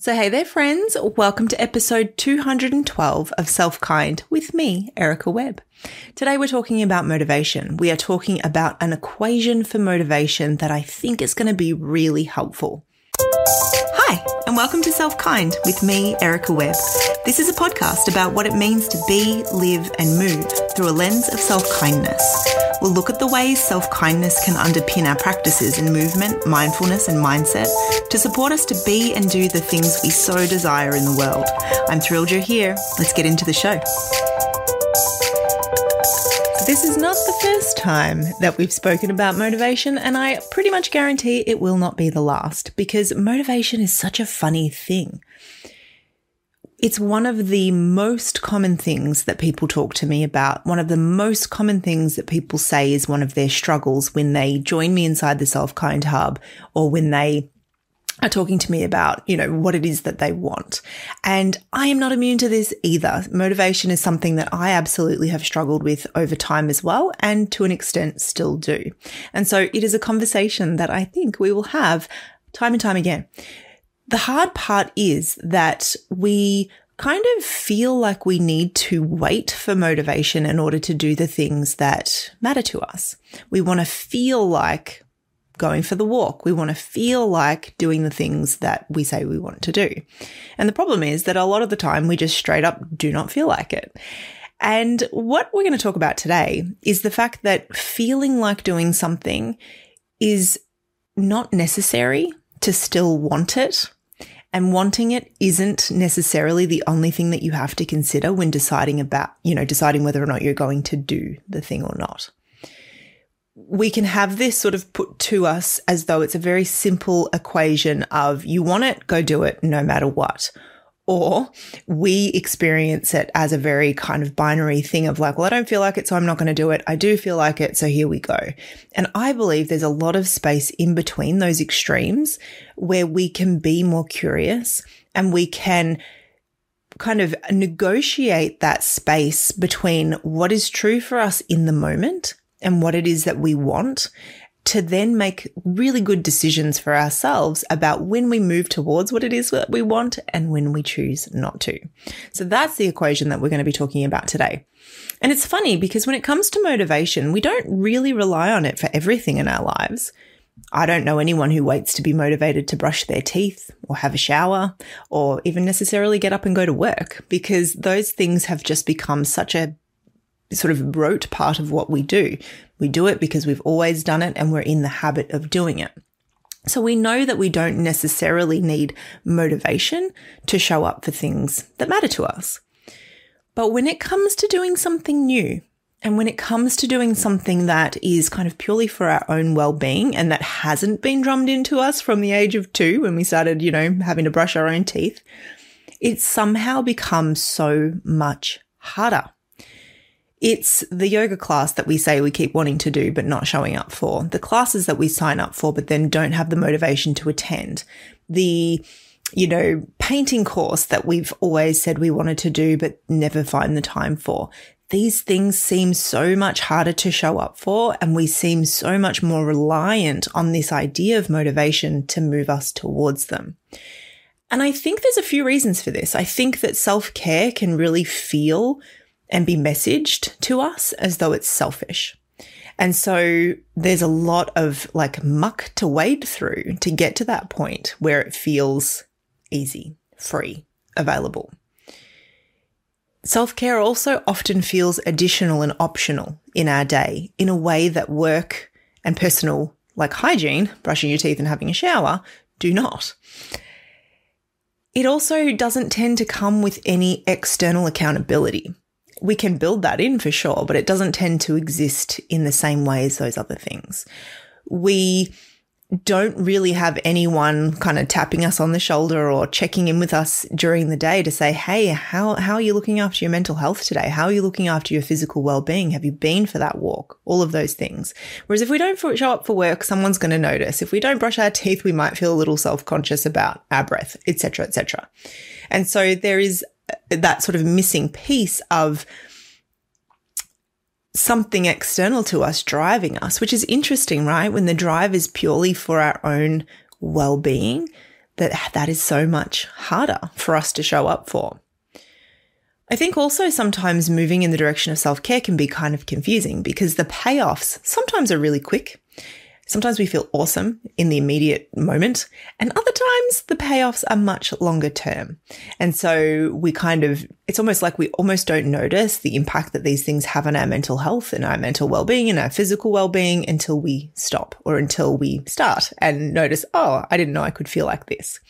So, hey there, friends. Welcome to episode 212 of Self Kind with me, Erica Webb. Today, we're talking about motivation. We are talking about an equation for motivation that I think is going to be really helpful. Hi, and welcome to Self Kind with me, Erica Webb. This is a podcast about what it means to be, live, and move through a lens of self kindness. We'll look at the ways self kindness can underpin our practices in movement, mindfulness, and mindset to support us to be and do the things we so desire in the world. I'm thrilled you're here. Let's get into the show. This is not the time that we've spoken about motivation, and I pretty much guarantee it will not be the last because motivation is such a funny thing. It's one of the most common things that people talk to me about. One of the most common things that people say is one of their struggles when they join me inside the Self Kind Hub or when they are talking to me about, you know, what it is that they want. And I am not immune to this either. Motivation is something that I absolutely have struggled with over time as well, and to an extent still do. And so it is a conversation that I think we will have time and time again. The hard part is that we kind of feel like we need to wait for motivation in order to do the things that matter to us. We want to feel like going for the walk. We want to feel like doing the things that we say we want to do. And the problem is that a lot of the time we just straight up do not feel like it. And what we're going to talk about today is the fact that feeling like doing something is not necessary to still want it and wanting it isn't necessarily the only thing that you have to consider when deciding about, you know, deciding whether or not you're going to do the thing or not. We can have this sort of put to us as though it's a very simple equation of you want it, go do it no matter what or we experience it as a very kind of binary thing of like, well, I don't feel like it, so I'm not going to do it. I do feel like it, so here we go. And I believe there's a lot of space in between those extremes where we can be more curious and we can kind of negotiate that space between what is true for us in the moment and what it is that we want to then make really good decisions for ourselves about when we move towards what it is that we want and when we choose not to. So that's the equation that we're going to be talking about today. And it's funny because when it comes to motivation, we don't really rely on it for everything in our lives. I don't know anyone who waits to be motivated to brush their teeth or have a shower or even necessarily get up and go to work because those things have just become such a sort of rote part of what we do. We do it because we've always done it and we're in the habit of doing it. So we know that we don't necessarily need motivation to show up for things that matter to us. But when it comes to doing something new, and when it comes to doing something that is kind of purely for our own well-being and that hasn't been drummed into us from the age of two when we started, you know, having to brush our own teeth, it somehow becomes so much harder. It's the yoga class that we say we keep wanting to do, but not showing up for. The classes that we sign up for, but then don't have the motivation to attend. The, you know, painting course that we've always said we wanted to do, but never find the time for. These things seem so much harder to show up for, and we seem so much more reliant on this idea of motivation to move us towards them. And I think there's a few reasons for this. I think that self care can really feel and be messaged to us as though it's selfish. And so there's a lot of like muck to wade through to get to that point where it feels easy, free, available. Self care also often feels additional and optional in our day in a way that work and personal, like hygiene, brushing your teeth and having a shower, do not. It also doesn't tend to come with any external accountability we can build that in for sure, but it doesn't tend to exist in the same way as those other things. We don't really have anyone kind of tapping us on the shoulder or checking in with us during the day to say, Hey, how, how are you looking after your mental health today? How are you looking after your physical well-being? Have you been for that walk? All of those things. Whereas if we don't show up for work, someone's going to notice. If we don't brush our teeth, we might feel a little self-conscious about our breath, etc., etc. And so there is that sort of missing piece of something external to us driving us, which is interesting, right? When the drive is purely for our own well being, that that is so much harder for us to show up for. I think also sometimes moving in the direction of self care can be kind of confusing because the payoffs sometimes are really quick. Sometimes we feel awesome in the immediate moment, and other times the payoffs are much longer term. And so we kind of, it's almost like we almost don't notice the impact that these things have on our mental health and our mental well being and our physical well being until we stop or until we start and notice, oh, I didn't know I could feel like this.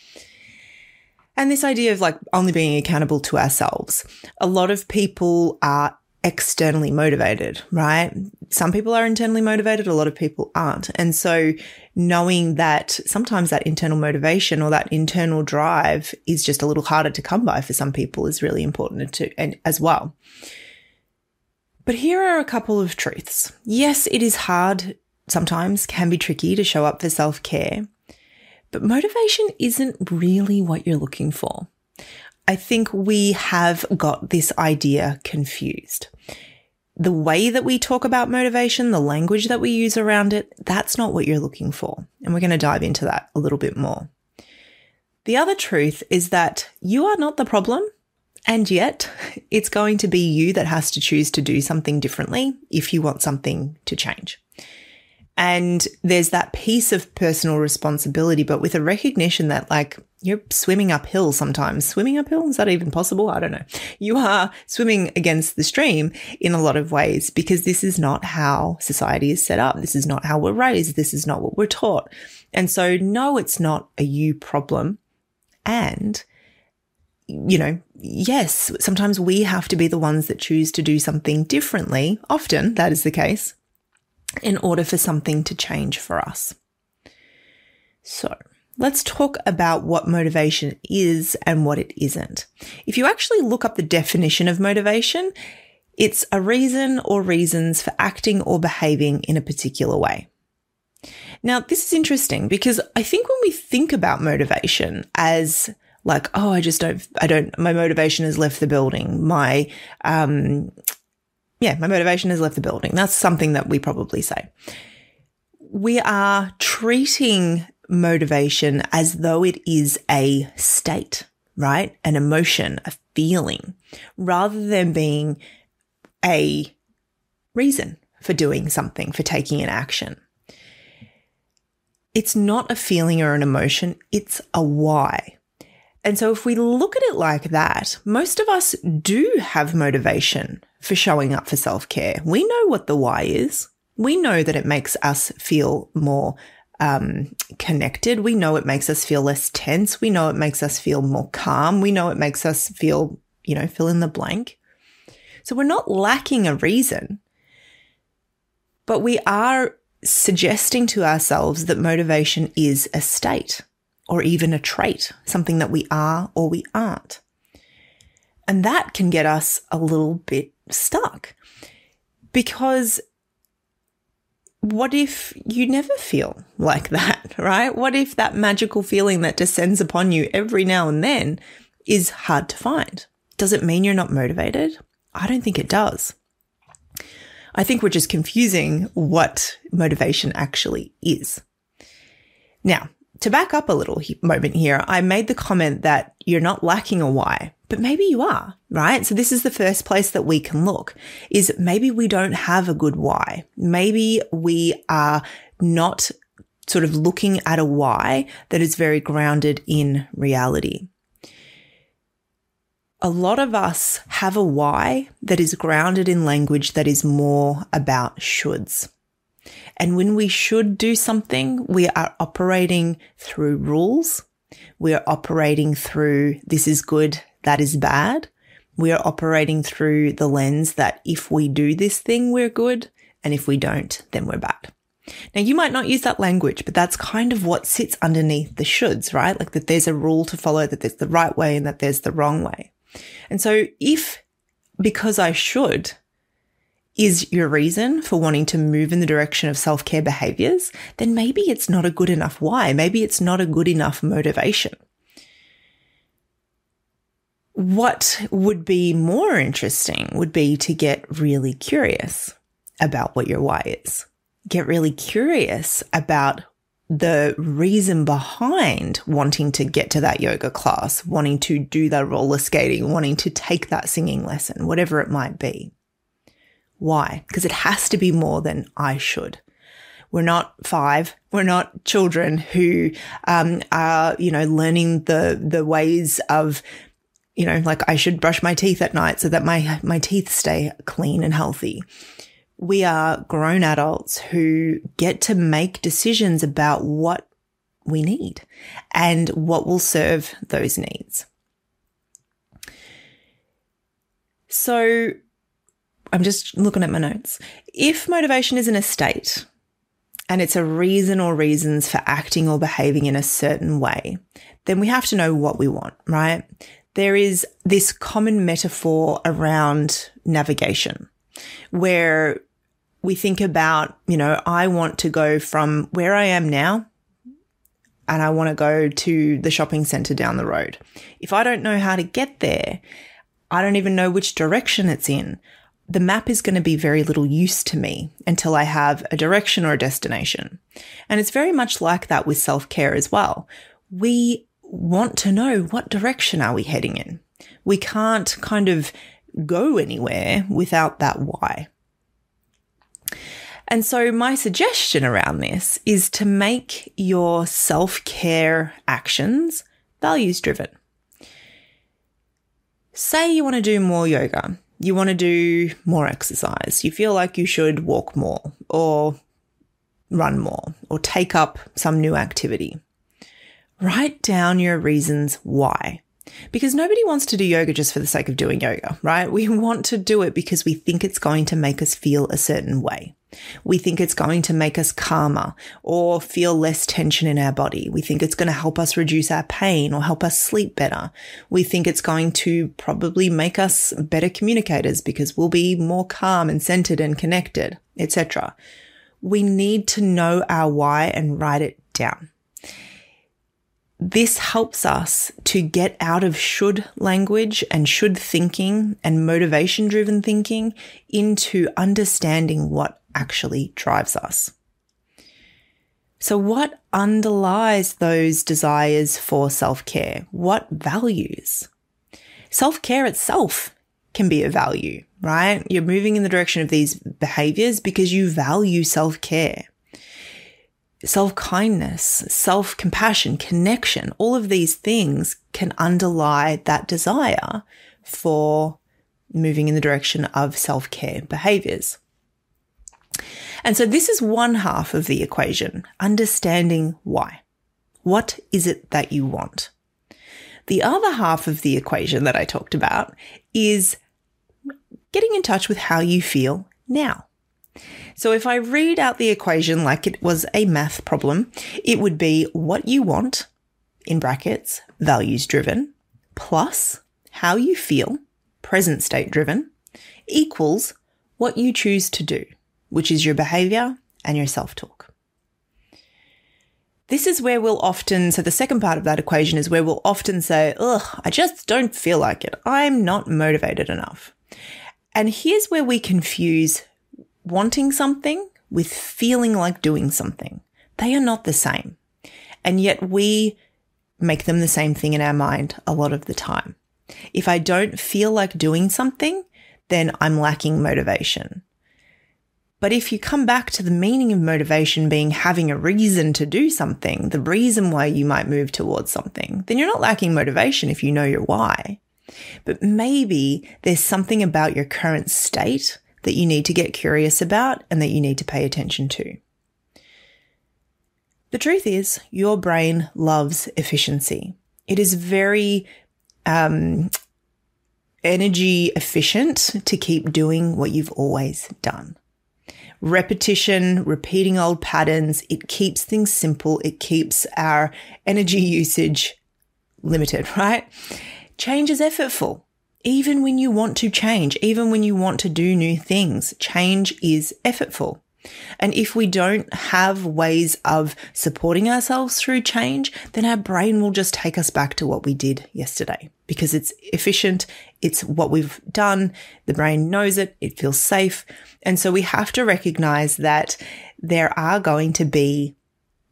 And this idea of like only being accountable to ourselves. A lot of people are externally motivated, right? Some people are internally motivated, a lot of people aren't. And so knowing that sometimes that internal motivation or that internal drive is just a little harder to come by for some people is really important to, and as well. But here are a couple of truths. Yes, it is hard sometimes, can be tricky to show up for self care. But motivation isn't really what you're looking for. I think we have got this idea confused. The way that we talk about motivation, the language that we use around it, that's not what you're looking for. And we're going to dive into that a little bit more. The other truth is that you are not the problem. And yet, it's going to be you that has to choose to do something differently if you want something to change. And there's that piece of personal responsibility, but with a recognition that like you're swimming uphill sometimes. Swimming uphill? Is that even possible? I don't know. You are swimming against the stream in a lot of ways because this is not how society is set up. This is not how we're raised. This is not what we're taught. And so no, it's not a you problem. And you know, yes, sometimes we have to be the ones that choose to do something differently. Often that is the case in order for something to change for us. So let's talk about what motivation is and what it isn't. If you actually look up the definition of motivation, it's a reason or reasons for acting or behaving in a particular way. Now, this is interesting because I think when we think about motivation as like, oh, I just don't, I don't, my motivation has left the building. My, um, yeah, my motivation has left the building. That's something that we probably say. We are treating motivation as though it is a state, right? An emotion, a feeling, rather than being a reason for doing something, for taking an action. It's not a feeling or an emotion, it's a why. And so if we look at it like that, most of us do have motivation for showing up for self care. We know what the why is. We know that it makes us feel more um, connected. We know it makes us feel less tense. We know it makes us feel more calm. We know it makes us feel, you know, fill in the blank. So we're not lacking a reason, but we are suggesting to ourselves that motivation is a state or even a trait, something that we are or we aren't. And that can get us a little bit stuck because what if you never feel like that, right? What if that magical feeling that descends upon you every now and then is hard to find? Does it mean you're not motivated? I don't think it does. I think we're just confusing what motivation actually is. Now, to back up a little moment here, I made the comment that you're not lacking a why, but maybe you are, right? So this is the first place that we can look is maybe we don't have a good why. Maybe we are not sort of looking at a why that is very grounded in reality. A lot of us have a why that is grounded in language that is more about shoulds. And when we should do something, we are operating through rules. We are operating through this is good, that is bad. We are operating through the lens that if we do this thing, we're good. And if we don't, then we're bad. Now, you might not use that language, but that's kind of what sits underneath the shoulds, right? Like that there's a rule to follow, that there's the right way and that there's the wrong way. And so if because I should is your reason for wanting to move in the direction of self care behaviors, then maybe it's not a good enough why. Maybe it's not a good enough motivation. What would be more interesting would be to get really curious about what your why is. Get really curious about the reason behind wanting to get to that yoga class, wanting to do that roller skating, wanting to take that singing lesson, whatever it might be. Why? Because it has to be more than I should. We're not five. We're not children who um, are, you know, learning the the ways of, you know, like I should brush my teeth at night so that my my teeth stay clean and healthy we are grown adults who get to make decisions about what we need and what will serve those needs. So I'm just looking at my notes. If motivation is in a state and it's a reason or reasons for acting or behaving in a certain way, then we have to know what we want, right? There is this common metaphor around navigation where we think about, you know, I want to go from where I am now and I want to go to the shopping center down the road. If I don't know how to get there, I don't even know which direction it's in. The map is going to be very little use to me until I have a direction or a destination. And it's very much like that with self care as well. We want to know what direction are we heading in? We can't kind of go anywhere without that why. And so my suggestion around this is to make your self care actions values driven. Say you want to do more yoga, you want to do more exercise, you feel like you should walk more or run more or take up some new activity. Write down your reasons why. Because nobody wants to do yoga just for the sake of doing yoga, right? We want to do it because we think it's going to make us feel a certain way. We think it's going to make us calmer or feel less tension in our body. We think it's going to help us reduce our pain or help us sleep better. We think it's going to probably make us better communicators because we'll be more calm and centered and connected, etc. We need to know our why and write it down. This helps us to get out of should language and should thinking and motivation driven thinking into understanding what actually drives us. So what underlies those desires for self care? What values? Self care itself can be a value, right? You're moving in the direction of these behaviors because you value self care self kindness, self compassion, connection, all of these things can underlie that desire for moving in the direction of self care behaviors. And so this is one half of the equation, understanding why. What is it that you want? The other half of the equation that I talked about is getting in touch with how you feel now. So if I read out the equation like it was a math problem, it would be what you want, in brackets, values driven, plus how you feel, present state driven, equals what you choose to do, which is your behavior and your self talk. This is where we'll often, so the second part of that equation is where we'll often say, ugh, I just don't feel like it. I'm not motivated enough. And here's where we confuse wanting something with feeling like doing something. They are not the same. And yet we make them the same thing in our mind a lot of the time. If I don't feel like doing something, then I'm lacking motivation. But if you come back to the meaning of motivation being having a reason to do something, the reason why you might move towards something, then you're not lacking motivation if you know your why. But maybe there's something about your current state that you need to get curious about and that you need to pay attention to. The truth is, your brain loves efficiency. It is very um, energy efficient to keep doing what you've always done. Repetition, repeating old patterns, it keeps things simple. It keeps our energy usage limited, right? Change is effortful even when you want to change, even when you want to do new things, change is effortful. And if we don't have ways of supporting ourselves through change, then our brain will just take us back to what we did yesterday because it's efficient. It's what we've done. The brain knows it. It feels safe. And so we have to recognize that there are going to be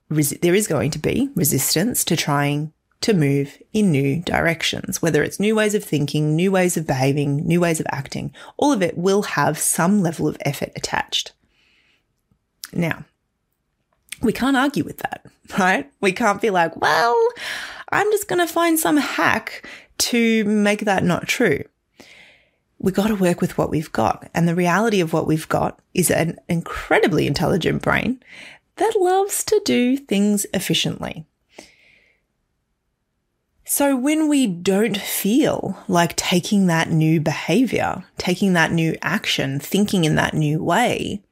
there is going to be resistance to trying to move in new directions, whether it's new ways of thinking, new ways of behaving, new ways of acting, all of it will have some level of effort attached. Now, we can't argue with that, right? We can't be like, well, I'm just going to find some hack to make that not true. We got to work with what we've got. And the reality of what we've got is an incredibly intelligent brain that loves to do things efficiently. So when we don't feel like taking that new behavior, taking that new action, thinking in that new way,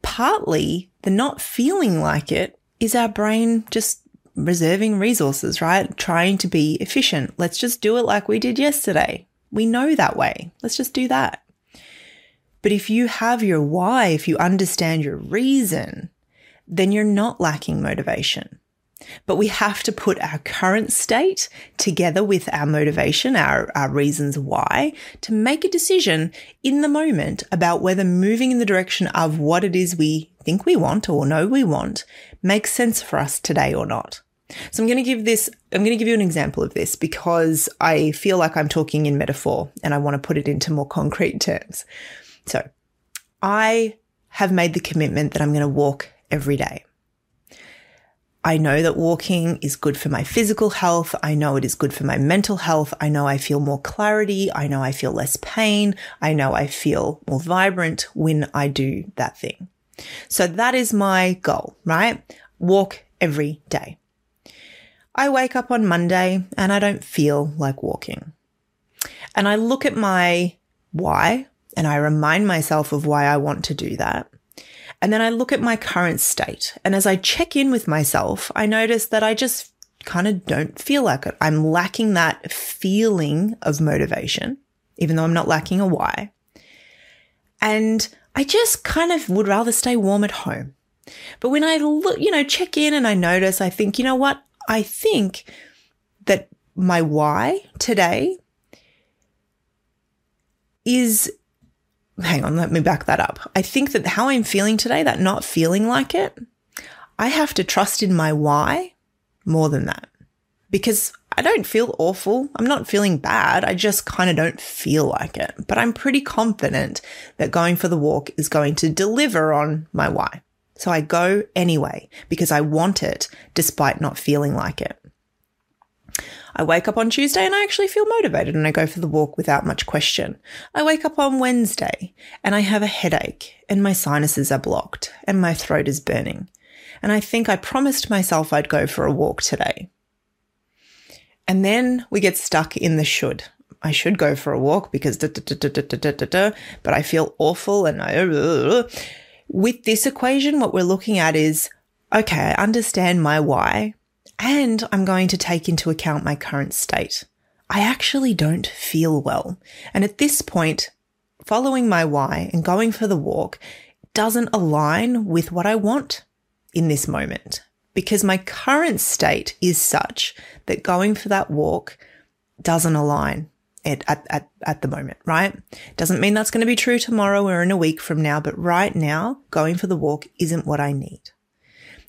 partly the not feeling like it is our brain just reserving resources, right? Trying to be efficient. Let's just do it like we did yesterday. We know that way. Let's just do that. But if you have your why, if you understand your reason, then you're not lacking motivation. But we have to put our current state together with our motivation, our, our reasons why, to make a decision in the moment about whether moving in the direction of what it is we think we want or know we want makes sense for us today or not. So I'm going to give this, I'm going to give you an example of this because I feel like I'm talking in metaphor and I want to put it into more concrete terms. So I have made the commitment that I'm going to walk every day. I know that walking is good for my physical health. I know it is good for my mental health. I know I feel more clarity. I know I feel less pain. I know I feel more vibrant when I do that thing. So that is my goal, right? Walk every day. I wake up on Monday and I don't feel like walking. And I look at my why and I remind myself of why I want to do that. And then I look at my current state. And as I check in with myself, I notice that I just kind of don't feel like it. I'm lacking that feeling of motivation, even though I'm not lacking a why. And I just kind of would rather stay warm at home. But when I look, you know, check in and I notice, I think, you know what? I think that my why today is hang on, let me back that up. I think that how I'm feeling today, that not feeling like it, I have to trust in my why more than that because I don't feel awful. I'm not feeling bad. I just kind of don't feel like it. But I'm pretty confident that going for the walk is going to deliver on my why. So I go anyway because I want it despite not feeling like it. I wake up on Tuesday and I actually feel motivated and I go for the walk without much question. I wake up on Wednesday and I have a headache and my sinuses are blocked and my throat is burning. And I think I promised myself I'd go for a walk today. And then we get stuck in the should. I should go for a walk because da, da, da, but I feel awful and I, uh, with this equation, what we're looking at is, okay, I understand my why and I'm going to take into account my current state. I actually don't feel well. And at this point, following my why and going for the walk doesn't align with what I want in this moment because my current state is such that going for that walk doesn't align at, at, at, the moment, right? Doesn't mean that's going to be true tomorrow or in a week from now, but right now, going for the walk isn't what I need.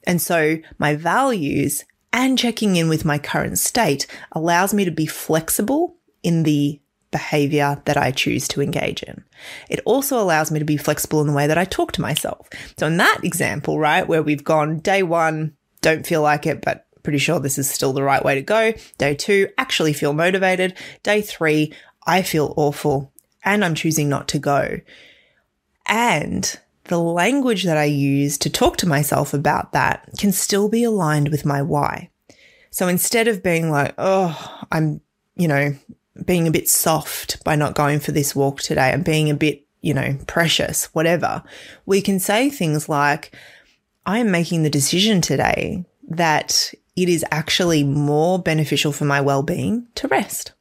And so my values and checking in with my current state allows me to be flexible in the behavior that I choose to engage in. It also allows me to be flexible in the way that I talk to myself. So in that example, right, where we've gone day one, don't feel like it, but pretty sure this is still the right way to go. Day two, actually feel motivated. Day three, I feel awful and I'm choosing not to go. And the language that I use to talk to myself about that can still be aligned with my why. So instead of being like, oh, I'm, you know, being a bit soft by not going for this walk today and being a bit, you know, precious, whatever, we can say things like, I am making the decision today that it is actually more beneficial for my well being to rest.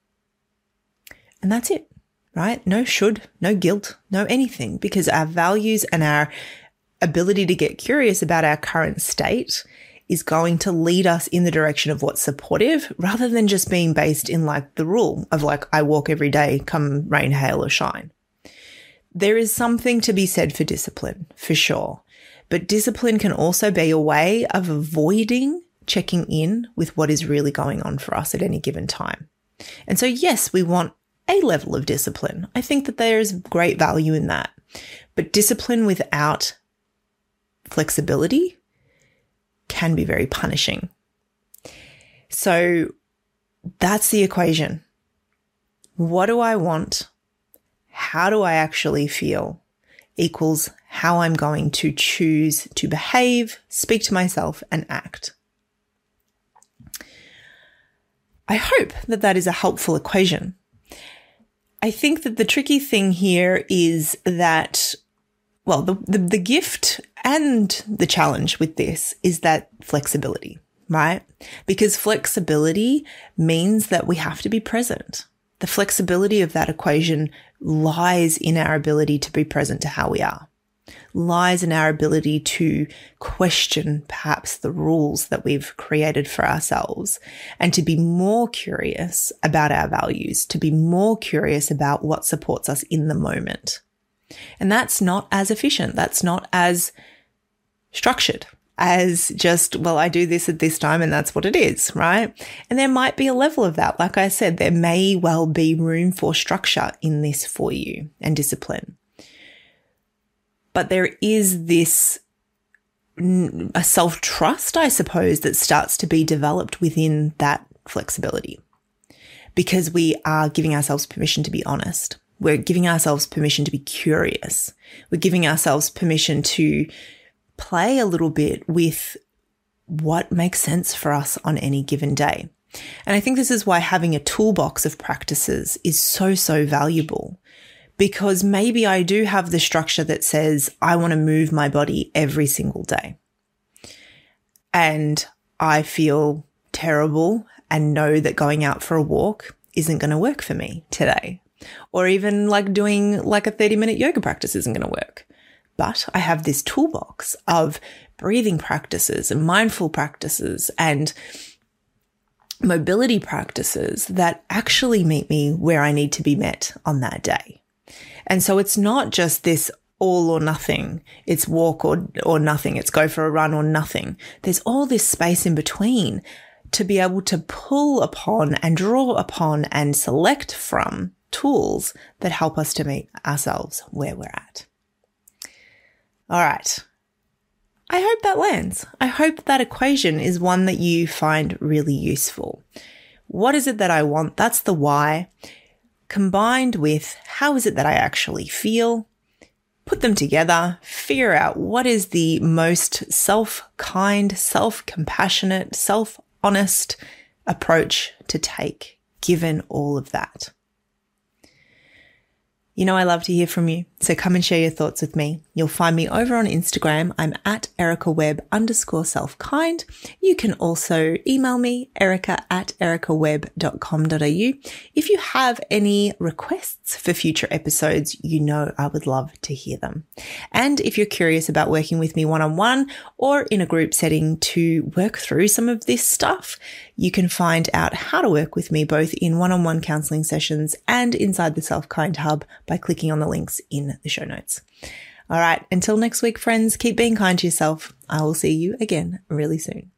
And that's it right? No should, no guilt, no anything, because our values and our ability to get curious about our current state is going to lead us in the direction of what's supportive rather than just being based in like the rule of like, I walk every day, come rain, hail, or shine. There is something to be said for discipline, for sure. But discipline can also be a way of avoiding checking in with what is really going on for us at any given time. And so, yes, we want a level of discipline. I think that there is great value in that. But discipline without flexibility can be very punishing. So that's the equation. What do I want? How do I actually feel? Equals how I'm going to choose to behave, speak to myself, and act. I hope that that is a helpful equation. I think that the tricky thing here is that, well, the, the, the gift and the challenge with this is that flexibility, right? Because flexibility means that we have to be present. The flexibility of that equation lies in our ability to be present to how we are lies in our ability to question perhaps the rules that we've created for ourselves and to be more curious about our values, to be more curious about what supports us in the moment. And that's not as efficient. That's not as structured as just, well, I do this at this time and that's what it is, right? And there might be a level of that. Like I said, there may well be room for structure in this for you and discipline. But there is this a self trust, I suppose, that starts to be developed within that flexibility because we are giving ourselves permission to be honest. We're giving ourselves permission to be curious. We're giving ourselves permission to play a little bit with what makes sense for us on any given day. And I think this is why having a toolbox of practices is so, so valuable because maybe I do have the structure that says I want to move my body every single day. And I feel terrible and know that going out for a walk isn't going to work for me today. Or even like doing like a 30 minute yoga practice isn't going to work. But I have this toolbox of breathing practices and mindful practices and mobility practices that actually meet me where I need to be met on that day. And so it's not just this all or nothing. It's walk or, or nothing. It's go for a run or nothing. There's all this space in between to be able to pull upon and draw upon and select from tools that help us to meet ourselves where we're at. All right. I hope that lands. I hope that equation is one that you find really useful. What is it that I want? That's the why combined with how is it that I actually feel, put them together, figure out what is the most self kind, self compassionate, self honest approach to take given all of that. You know, I love to hear from you. So come and share your thoughts with me. You'll find me over on Instagram. I'm at Erica Webb underscore self kind. You can also email me, erica at ericawebb.com.au. If you have any requests for future episodes, you know I would love to hear them. And if you're curious about working with me one on one or in a group setting to work through some of this stuff, you can find out how to work with me both in one on one counseling sessions and inside the Self Kind Hub by clicking on the links in the show notes. All right. Until next week, friends, keep being kind to yourself. I will see you again really soon.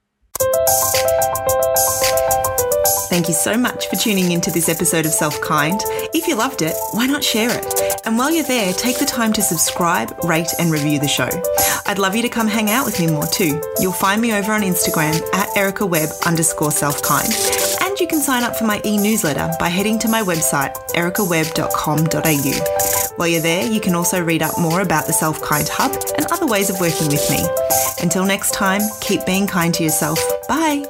Thank you so much for tuning into this episode of Self Kind. If you loved it, why not share it? And while you're there, take the time to subscribe, rate, and review the show. I'd love you to come hang out with me more too. You'll find me over on Instagram at Erica Webb underscore self kind. And you can sign up for my e newsletter by heading to my website, ericawebb.com.au. While you're there, you can also read up more about the Self Kind Hub and other ways of working with me. Until next time, keep being kind to yourself. Bye.